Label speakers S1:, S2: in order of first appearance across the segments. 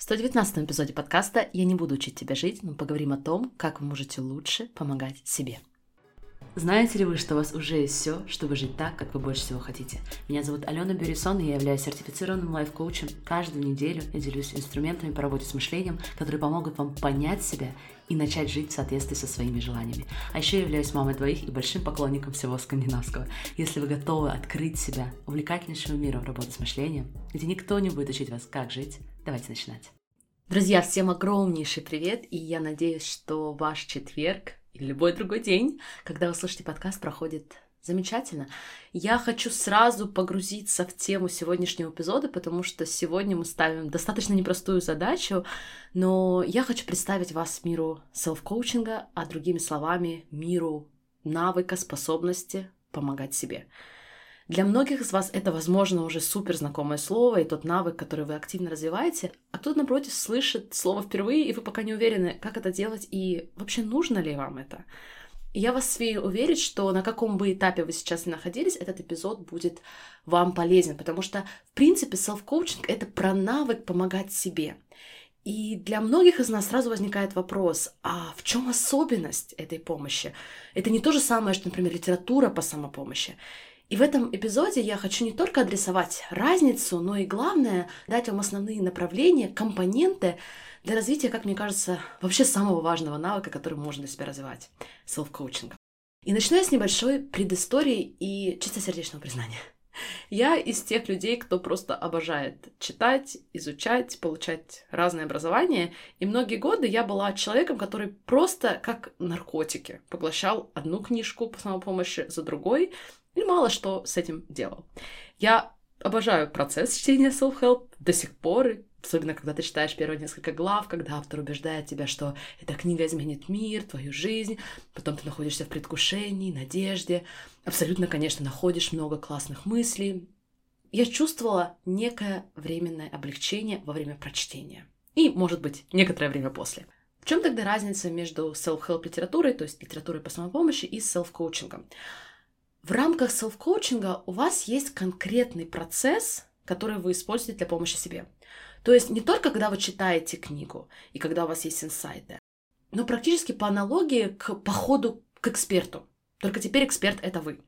S1: В 119 эпизоде подкаста «Я не буду учить тебя жить», но поговорим о том, как вы можете лучше помогать себе. Знаете ли вы, что у вас уже есть все, чтобы жить так, как вы больше всего хотите? Меня зовут Алена Бюрисон, и я являюсь сертифицированным лайф-коучем. Каждую неделю я делюсь инструментами по работе с мышлением, которые помогут вам понять себя и начать жить в соответствии со своими желаниями. А еще я являюсь мамой двоих и большим поклонником всего скандинавского. Если вы готовы открыть себя увлекательнейшему миру в работе с мышлением, где никто не будет учить вас, как жить, давайте начинать. Друзья, всем огромнейший привет, и я надеюсь, что ваш четверг или любой другой день, когда вы слушаете подкаст, проходит замечательно. Я хочу сразу погрузиться в тему сегодняшнего эпизода, потому что сегодня мы ставим достаточно непростую задачу, но я хочу представить вас миру селф-коучинга, а другими словами, миру навыка, способности помогать себе. Для многих из вас это, возможно, уже супер знакомое слово и тот навык, который вы активно развиваете, а кто-то, напротив, слышит слово впервые, и вы пока не уверены, как это делать и вообще нужно ли вам это. Я вас смею уверить, что на каком бы этапе вы сейчас ни находились, этот эпизод будет вам полезен, потому что, в принципе, селф-коучинг — это про навык помогать себе. И для многих из нас сразу возникает вопрос, а в чем особенность этой помощи? Это не то же самое, что, например, литература по самопомощи. И в этом эпизоде я хочу не только адресовать разницу, но и главное дать вам основные направления, компоненты для развития, как мне кажется, вообще самого важного навыка, который можно для себя развивать — селф-коучинга. И начну я с небольшой предыстории и чистосердечного признания. Я из тех людей, кто просто обожает читать, изучать, получать разное образование. И многие годы я была человеком, который просто как наркотики поглощал одну книжку по самопомощи за другой, и мало что с этим делал. Я обожаю процесс чтения self-help до сих пор, особенно когда ты читаешь первые несколько глав, когда автор убеждает тебя, что эта книга изменит мир, твою жизнь, потом ты находишься в предвкушении, надежде, абсолютно, конечно, находишь много классных мыслей. Я чувствовала некое временное облегчение во время прочтения. И, может быть, некоторое время после. В чем тогда разница между self-help литературой, то есть литературой по самопомощи, и self-коучингом? В рамках селф-коучинга у вас есть конкретный процесс, который вы используете для помощи себе. То есть не только когда вы читаете книгу и когда у вас есть инсайты, но практически по аналогии к походу к эксперту. Только теперь эксперт — это вы.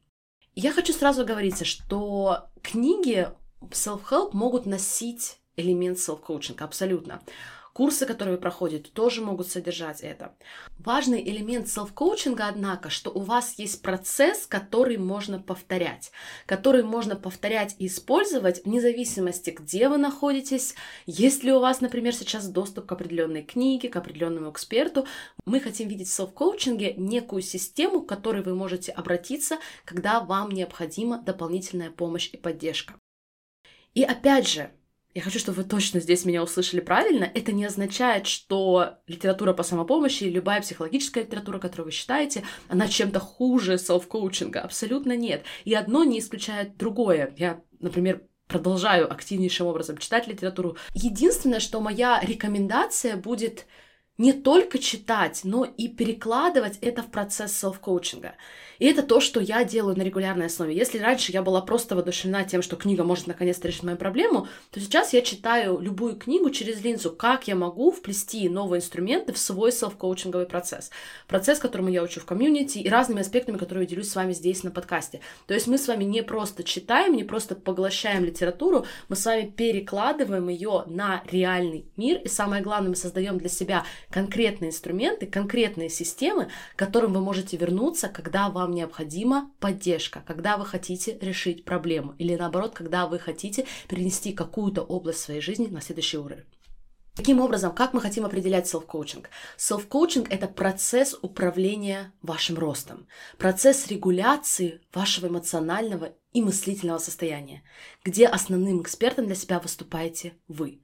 S1: Я хочу сразу говорить, что книги self-help могут носить элемент self-коучинга, абсолютно. Курсы, которые вы проходите, тоже могут содержать это. Важный элемент селф-коучинга, однако, что у вас есть процесс, который можно повторять, который можно повторять и использовать вне зависимости, где вы находитесь, есть ли у вас, например, сейчас доступ к определенной книге, к определенному эксперту. Мы хотим видеть в селф-коучинге некую систему, к которой вы можете обратиться, когда вам необходима дополнительная помощь и поддержка. И опять же, я хочу, чтобы вы точно здесь меня услышали правильно. Это не означает, что литература по самопомощи, любая психологическая литература, которую вы считаете, она чем-то хуже селф-коучинга. Абсолютно нет. И одно не исключает другое. Я, например, продолжаю активнейшим образом читать литературу. Единственное, что моя рекомендация будет не только читать, но и перекладывать это в процесс селф-коучинга. И это то, что я делаю на регулярной основе. Если раньше я была просто воодушевлена тем, что книга может наконец-то решить мою проблему, то сейчас я читаю любую книгу через линзу, как я могу вплести новые инструменты в свой селф-коучинговый процесс. Процесс, которому я учу в комьюнити, и разными аспектами, которые делюсь с вами здесь на подкасте. То есть мы с вами не просто читаем, не просто поглощаем литературу, мы с вами перекладываем ее на реальный мир, и самое главное, мы создаем для себя конкретные инструменты, конкретные системы, к которым вы можете вернуться, когда вам необходима поддержка, когда вы хотите решить проблему, или наоборот, когда вы хотите перенести какую-то область своей жизни на следующий уровень. Таким образом, как мы хотим определять селф-коучинг? Селф-коучинг – это процесс управления вашим ростом, процесс регуляции вашего эмоционального и мыслительного состояния, где основным экспертом для себя выступаете вы.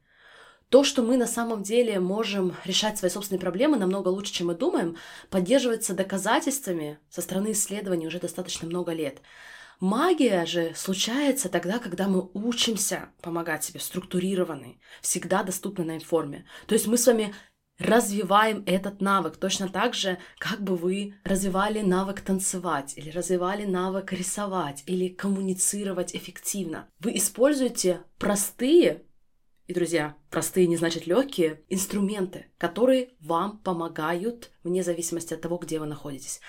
S1: То, что мы на самом деле можем решать свои собственные проблемы намного лучше, чем мы думаем, поддерживается доказательствами со стороны исследований уже достаточно много лет. Магия же случается тогда, когда мы учимся помогать себе, структурированной, всегда доступной на информе. То есть мы с вами развиваем этот навык точно так же, как бы вы развивали навык танцевать, или развивали навык рисовать, или коммуницировать эффективно. Вы используете простые и, друзья, простые не значит легкие, инструменты, которые вам помогают вне зависимости от того, где вы находитесь.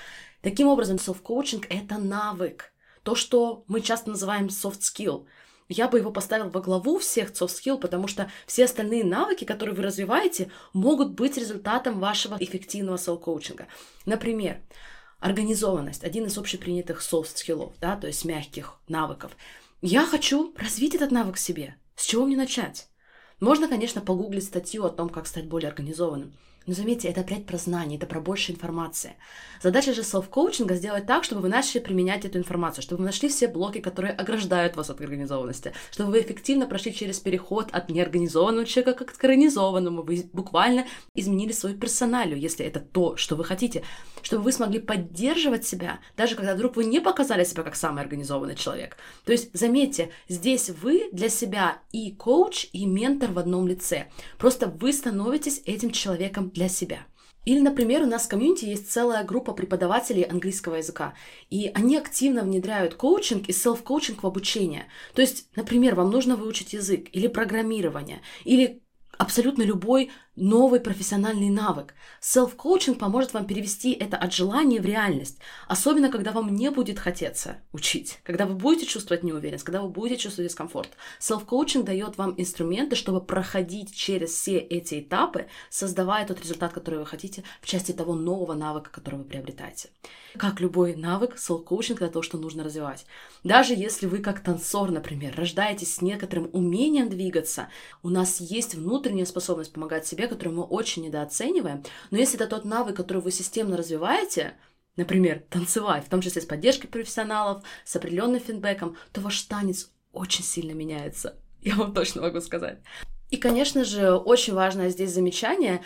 S1: Таким образом, self-coaching — это навык. То, что мы часто называем soft skill. Я бы его поставил во главу всех soft skill, потому что все остальные навыки, которые вы развиваете, могут быть результатом вашего эффективного self-коучинга. Например, организованность, один из общепринятых soft skills, да, то есть мягких навыков. Я хочу развить этот навык в себе. С чего мне начать? Можно, конечно, погуглить статью о том, как стать более организованным. Но заметьте, это опять про знание, это про больше информации. Задача же селф-коучинга сделать так, чтобы вы начали применять эту информацию, чтобы вы нашли все блоки, которые ограждают вас от организованности, чтобы вы эффективно прошли через переход от неорганизованного человека к организованному, вы буквально изменили свою персоналию, если это то, что вы хотите, чтобы вы смогли поддерживать себя, даже когда вдруг вы не показали себя как самый организованный человек. То есть, заметьте, здесь вы для себя и коуч, и ментор в одном лице. Просто вы становитесь этим человеком для себя. Или, например, у нас в комьюнити есть целая группа преподавателей английского языка, и они активно внедряют коучинг и селф-коучинг в обучение. То есть, например, вам нужно выучить язык или программирование, или абсолютно любой новый профессиональный навык. Селф-коучинг поможет вам перевести это от желания в реальность, особенно когда вам не будет хотеться учить, когда вы будете чувствовать неуверенность, когда вы будете чувствовать дискомфорт. Селф-коучинг дает вам инструменты, чтобы проходить через все эти этапы, создавая тот результат, который вы хотите в части того нового навыка, который вы приобретаете. Как любой навык, селф-коучинг — это то, что нужно развивать. Даже если вы как танцор, например, рождаетесь с некоторым умением двигаться, у нас есть внутренняя способность помогать себе, которую мы очень недооцениваем. Но если это тот навык, который вы системно развиваете, например, танцевать, в том числе с поддержкой профессионалов, с определенным фидбэком, то ваш танец очень сильно меняется. Я вам точно могу сказать. И, конечно же, очень важное здесь замечание.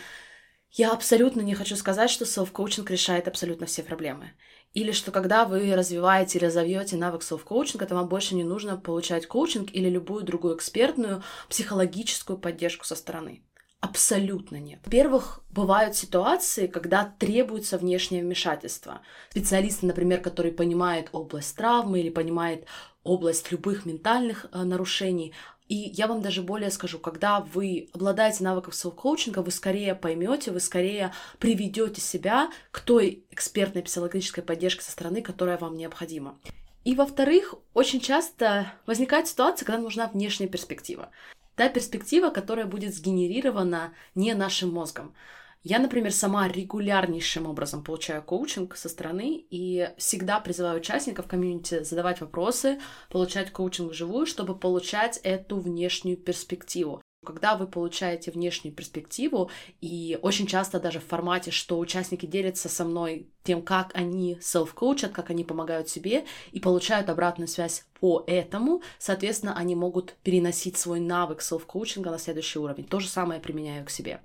S1: Я абсолютно не хочу сказать, что селф-коучинг решает абсолютно все проблемы. Или что когда вы развиваете или разовьете навык селф-коучинга, то вам больше не нужно получать коучинг или любую другую экспертную психологическую поддержку со стороны. Абсолютно нет. Во-первых, бывают ситуации, когда требуется внешнее вмешательство. Специалисты, например, который понимает область травмы или понимает область любых ментальных э, нарушений, и я вам даже более скажу, когда вы обладаете навыком селф-коучинга, вы скорее поймете, вы скорее приведете себя к той экспертной психологической поддержке со стороны, которая вам необходима. И во-вторых, очень часто возникает ситуация, когда нужна внешняя перспектива та перспектива, которая будет сгенерирована не нашим мозгом. Я, например, сама регулярнейшим образом получаю коучинг со стороны и всегда призываю участников комьюнити задавать вопросы, получать коучинг вживую, чтобы получать эту внешнюю перспективу. Когда вы получаете внешнюю перспективу, и очень часто даже в формате, что участники делятся со мной тем, как они self-коучат, как они помогают себе, и получают обратную связь по этому, соответственно, они могут переносить свой навык селф-коучинга на следующий уровень. То же самое применяю к себе.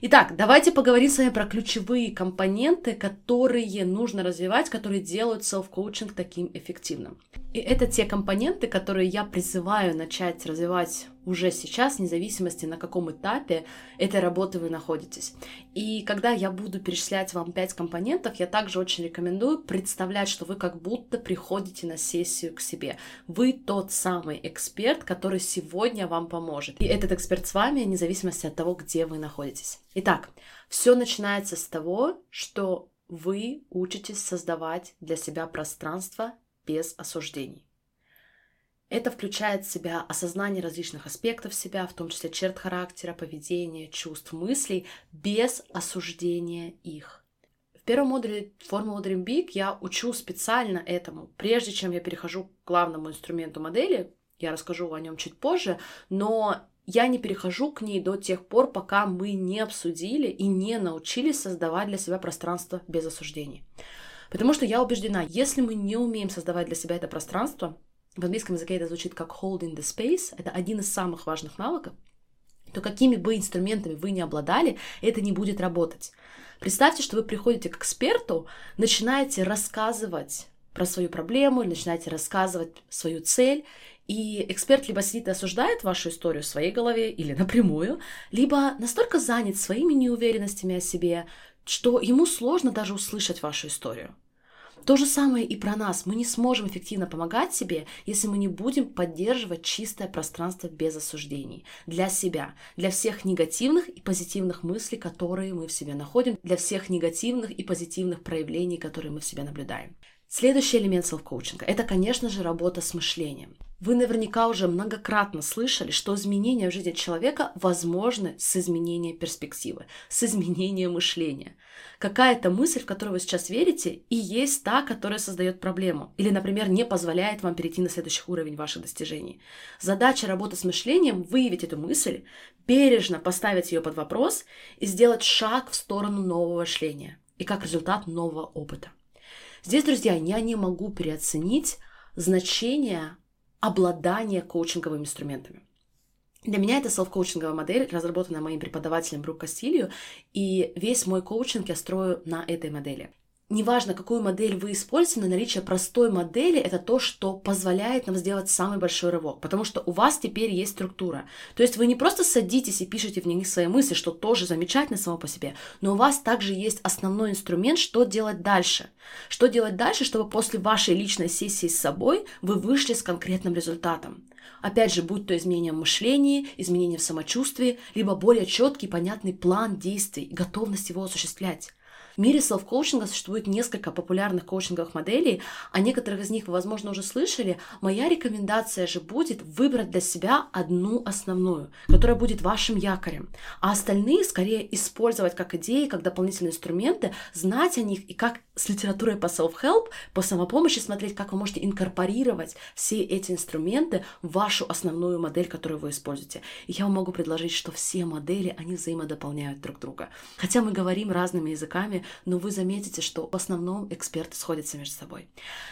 S1: Итак, давайте поговорим с вами про ключевые компоненты, которые нужно развивать, которые делают селф-коучинг таким эффективным. И это те компоненты, которые я призываю начать развивать уже сейчас, вне зависимости на каком этапе этой работы вы находитесь. И когда я буду перечислять вам 5 компонентов, я также очень рекомендую представлять, что вы как будто приходите на сессию к себе. Вы тот самый эксперт, который сегодня вам поможет. И этот эксперт с вами, вне зависимости от того, где вы находитесь. Итак, все начинается с того, что вы учитесь создавать для себя пространство без осуждений. Это включает в себя осознание различных аспектов себя, в том числе черт характера, поведения, чувств, мыслей, без осуждения их. В первом модуле формулы Dream Big я учу специально этому. Прежде чем я перехожу к главному инструменту модели, я расскажу о нем чуть позже, но я не перехожу к ней до тех пор, пока мы не обсудили и не научились создавать для себя пространство без осуждений. Потому что я убеждена, если мы не умеем создавать для себя это пространство, в английском языке это звучит как holding the space, это один из самых важных навыков, то какими бы инструментами вы не обладали, это не будет работать. Представьте, что вы приходите к эксперту, начинаете рассказывать про свою проблему, начинаете рассказывать свою цель, и эксперт либо сидит и осуждает вашу историю в своей голове или напрямую, либо настолько занят своими неуверенностями о себе, что ему сложно даже услышать вашу историю. То же самое и про нас. Мы не сможем эффективно помогать себе, если мы не будем поддерживать чистое пространство без осуждений для себя, для всех негативных и позитивных мыслей, которые мы в себе находим, для всех негативных и позитивных проявлений, которые мы в себе наблюдаем. Следующий элемент селф-коучинга – это, конечно же, работа с мышлением. Вы наверняка уже многократно слышали, что изменения в жизни человека возможны с изменением перспективы, с изменением мышления. Какая-то мысль, в которую вы сейчас верите, и есть та, которая создает проблему. Или, например, не позволяет вам перейти на следующий уровень ваших достижений. Задача работы с мышлением – выявить эту мысль, бережно поставить ее под вопрос и сделать шаг в сторону нового мышления. И как результат нового опыта. Здесь, друзья, я не могу переоценить значение обладания коучинговыми инструментами. Для меня это селф-коучинговая модель, разработанная моим преподавателем Брук Кастилью, и весь мой коучинг я строю на этой модели неважно, какую модель вы используете, но наличие простой модели — это то, что позволяет нам сделать самый большой рывок, потому что у вас теперь есть структура. То есть вы не просто садитесь и пишете в них свои мысли, что тоже замечательно само по себе, но у вас также есть основной инструмент, что делать дальше. Что делать дальше, чтобы после вашей личной сессии с собой вы вышли с конкретным результатом. Опять же, будь то изменение в мышлении, изменение в самочувствии, либо более четкий, понятный план действий готовность его осуществлять. Мире селф-коучинга существует несколько популярных коучинговых моделей, а некоторых из них вы, возможно, уже слышали. Моя рекомендация же будет выбрать для себя одну основную, которая будет вашим якорем, а остальные скорее использовать как идеи, как дополнительные инструменты, знать о них и как с литературой по self-help, по самопомощи смотреть, как вы можете инкорпорировать все эти инструменты в вашу основную модель, которую вы используете. И я вам могу предложить, что все модели, они взаимодополняют друг друга. Хотя мы говорим разными языками, но вы заметите, что в основном эксперты сходятся между собой.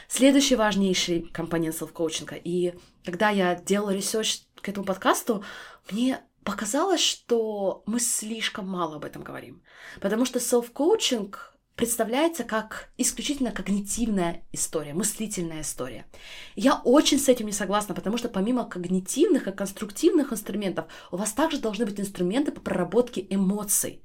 S1: Следующий важнейший компонент селф-коучинга. И когда я делала research к этому подкасту, мне показалось, что мы слишком мало об этом говорим. Потому что self-coaching представляется как исключительно когнитивная история, мыслительная история. Я очень с этим не согласна, потому что помимо когнитивных и конструктивных инструментов, у вас также должны быть инструменты по проработке эмоций.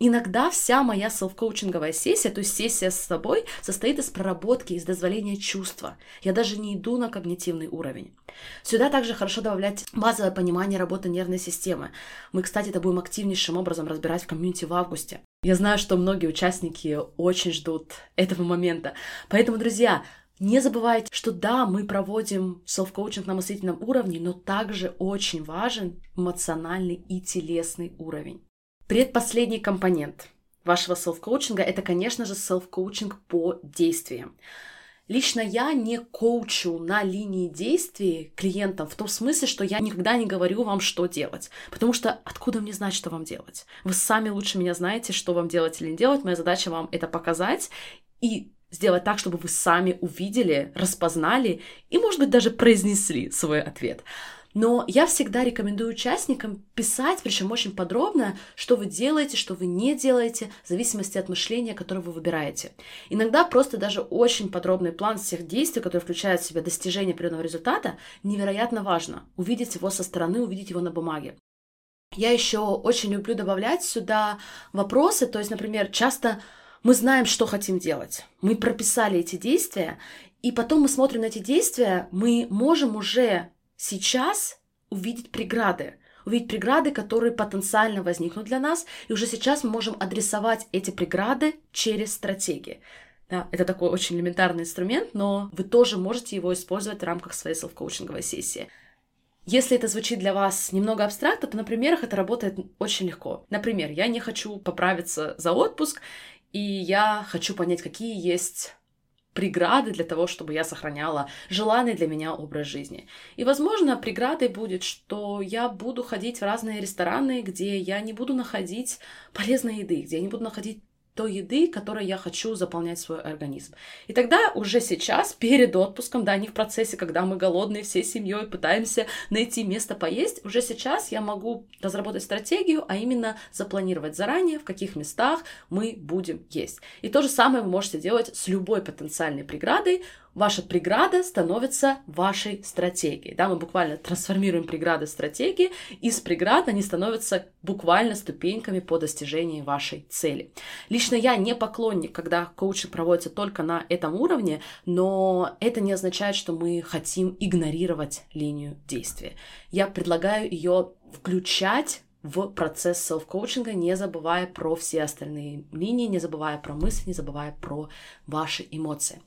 S1: Иногда вся моя self-коучинговая сессия, то есть сессия с собой, состоит из проработки, из дозволения чувства. Я даже не иду на когнитивный уровень. Сюда также хорошо добавлять базовое понимание работы нервной системы. Мы, кстати, это будем активнейшим образом разбирать в комьюнити в августе. Я знаю, что многие участники очень ждут этого момента. Поэтому, друзья, не забывайте, что да, мы проводим селф-коучинг на мыслительном уровне, но также очень важен эмоциональный и телесный уровень. Предпоследний компонент вашего селф-коучинга – это, конечно же, селф-коучинг по действиям. Лично я не коучу на линии действий клиентам в том смысле, что я никогда не говорю вам, что делать. Потому что откуда мне знать, что вам делать? Вы сами лучше меня знаете, что вам делать или не делать. Моя задача вам это показать и сделать так, чтобы вы сами увидели, распознали и, может быть, даже произнесли свой ответ. Но я всегда рекомендую участникам писать, причем очень подробно, что вы делаете, что вы не делаете, в зависимости от мышления, которое вы выбираете. Иногда просто даже очень подробный план всех действий, который включает в себя достижение определенного результата, невероятно важно. Увидеть его со стороны, увидеть его на бумаге. Я еще очень люблю добавлять сюда вопросы, то есть, например, часто мы знаем, что хотим делать. Мы прописали эти действия, и потом мы смотрим на эти действия, мы можем уже сейчас увидеть преграды, увидеть преграды, которые потенциально возникнут для нас, и уже сейчас мы можем адресовать эти преграды через стратегии. Да, это такой очень элементарный инструмент, но вы тоже можете его использовать в рамках своей селф-коучинговой сессии. Если это звучит для вас немного абстрактно, то на примерах это работает очень легко. Например, я не хочу поправиться за отпуск, и я хочу понять, какие есть преграды для того, чтобы я сохраняла желанный для меня образ жизни. И, возможно, преградой будет, что я буду ходить в разные рестораны, где я не буду находить полезной еды, где я не буду находить той еды, которой я хочу заполнять свой организм. И тогда уже сейчас, перед отпуском, да, не в процессе, когда мы голодные всей семьей пытаемся найти место поесть, уже сейчас я могу разработать стратегию, а именно запланировать заранее, в каких местах мы будем есть. И то же самое вы можете делать с любой потенциальной преградой, ваша преграда становится вашей стратегией. Да, мы буквально трансформируем преграды в стратегии, и с преград они становятся буквально ступеньками по достижению вашей цели. Лично я не поклонник, когда коучинг проводится только на этом уровне, но это не означает, что мы хотим игнорировать линию действия. Я предлагаю ее включать в процесс селф-коучинга, не забывая про все остальные линии, не забывая про мысли, не забывая про ваши эмоции.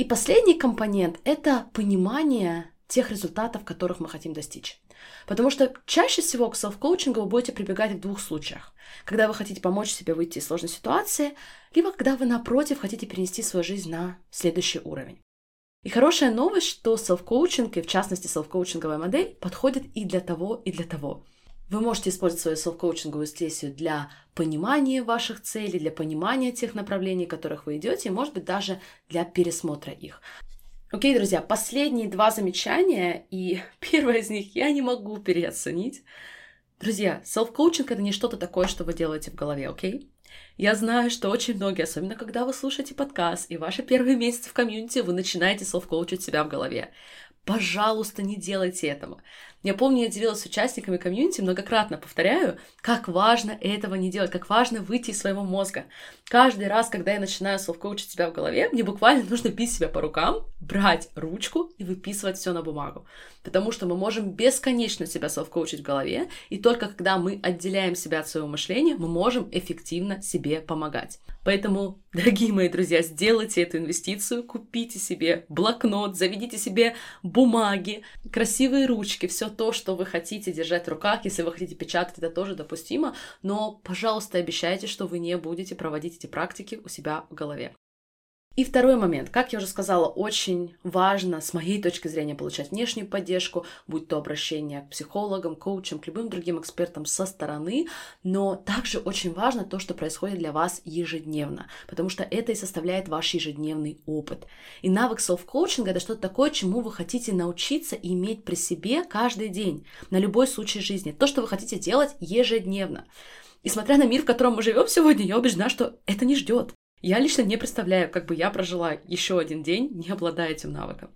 S1: И последний компонент — это понимание тех результатов, которых мы хотим достичь. Потому что чаще всего к селф-коучингу вы будете прибегать в двух случаях. Когда вы хотите помочь себе выйти из сложной ситуации, либо когда вы, напротив, хотите перенести свою жизнь на следующий уровень. И хорошая новость, что селф-коучинг, и в частности селф-коучинговая модель, подходит и для того, и для того. Вы можете использовать свою селф-коучинговую сессию для понимания ваших целей, для понимания тех направлений, которых вы идете, и, может быть, даже для пересмотра их. Окей, друзья, последние два замечания, и первое из них я не могу переоценить. Друзья, селф-коучинг — это не что-то такое, что вы делаете в голове, окей? Я знаю, что очень многие, особенно когда вы слушаете подкаст, и ваши первые месяцы в комьюнити, вы начинаете селф-коучить себя в голове. Пожалуйста, не делайте этого. Я помню, я делилась с участниками комьюнити, многократно повторяю, как важно этого не делать, как важно выйти из своего мозга. Каждый раз, когда я начинаю селф-коучить себя в голове, мне буквально нужно бить себя по рукам, брать ручку и выписывать все на бумагу. Потому что мы можем бесконечно себя селф-коучить в голове, и только когда мы отделяем себя от своего мышления, мы можем эффективно себе помогать. Поэтому, дорогие мои друзья, сделайте эту инвестицию, купите себе блокнот, заведите себе бумаги, красивые ручки, все то, что вы хотите держать в руках. Если вы хотите печатать, это тоже допустимо, но, пожалуйста, обещайте, что вы не будете проводить эти практики у себя в голове. И второй момент. Как я уже сказала, очень важно, с моей точки зрения, получать внешнюю поддержку, будь то обращение к психологам, коучам, к любым другим экспертам со стороны, но также очень важно то, что происходит для вас ежедневно, потому что это и составляет ваш ежедневный опыт. И навык селф-коучинга — это что-то такое, чему вы хотите научиться и иметь при себе каждый день, на любой случай жизни. То, что вы хотите делать ежедневно. И смотря на мир, в котором мы живем сегодня, я убеждена, что это не ждет. Я лично не представляю, как бы я прожила еще один день, не обладая этим навыком.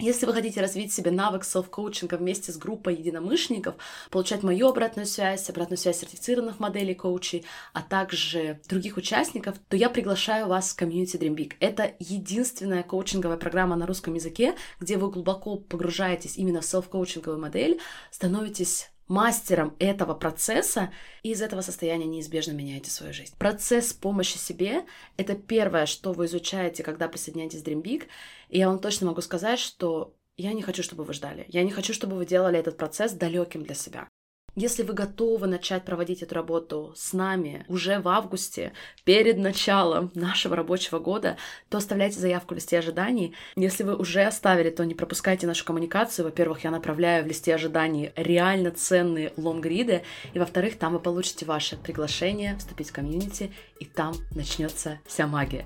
S1: Если вы хотите развить себе навык селф-коучинга вместе с группой единомышленников, получать мою обратную связь, обратную связь сертифицированных моделей коучей, а также других участников, то я приглашаю вас в комьюнити Dream Big. Это единственная коучинговая программа на русском языке, где вы глубоко погружаетесь именно в селф-коучинговую модель, становитесь мастером этого процесса, и из этого состояния неизбежно меняете свою жизнь. Процесс помощи себе — это первое, что вы изучаете, когда присоединяетесь к Dream Big, и я вам точно могу сказать, что я не хочу, чтобы вы ждали. Я не хочу, чтобы вы делали этот процесс далеким для себя. Если вы готовы начать проводить эту работу с нами уже в августе, перед началом нашего рабочего года, то оставляйте заявку в листе ожиданий. Если вы уже оставили, то не пропускайте нашу коммуникацию. Во-первых, я направляю в листе ожиданий реально ценные лонгриды, и во-вторых, там вы получите ваше приглашение вступить в комьюнити, и там начнется вся магия.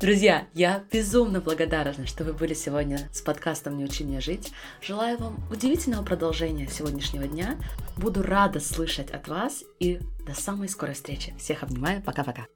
S1: Друзья, я безумно благодарна, что вы были сегодня с подкастом «Не учи меня жить». Желаю вам удивительного продолжения сегодняшнего дня. Буду рада слышать от вас и до самой скорой встречи. Всех обнимаю. Пока-пока.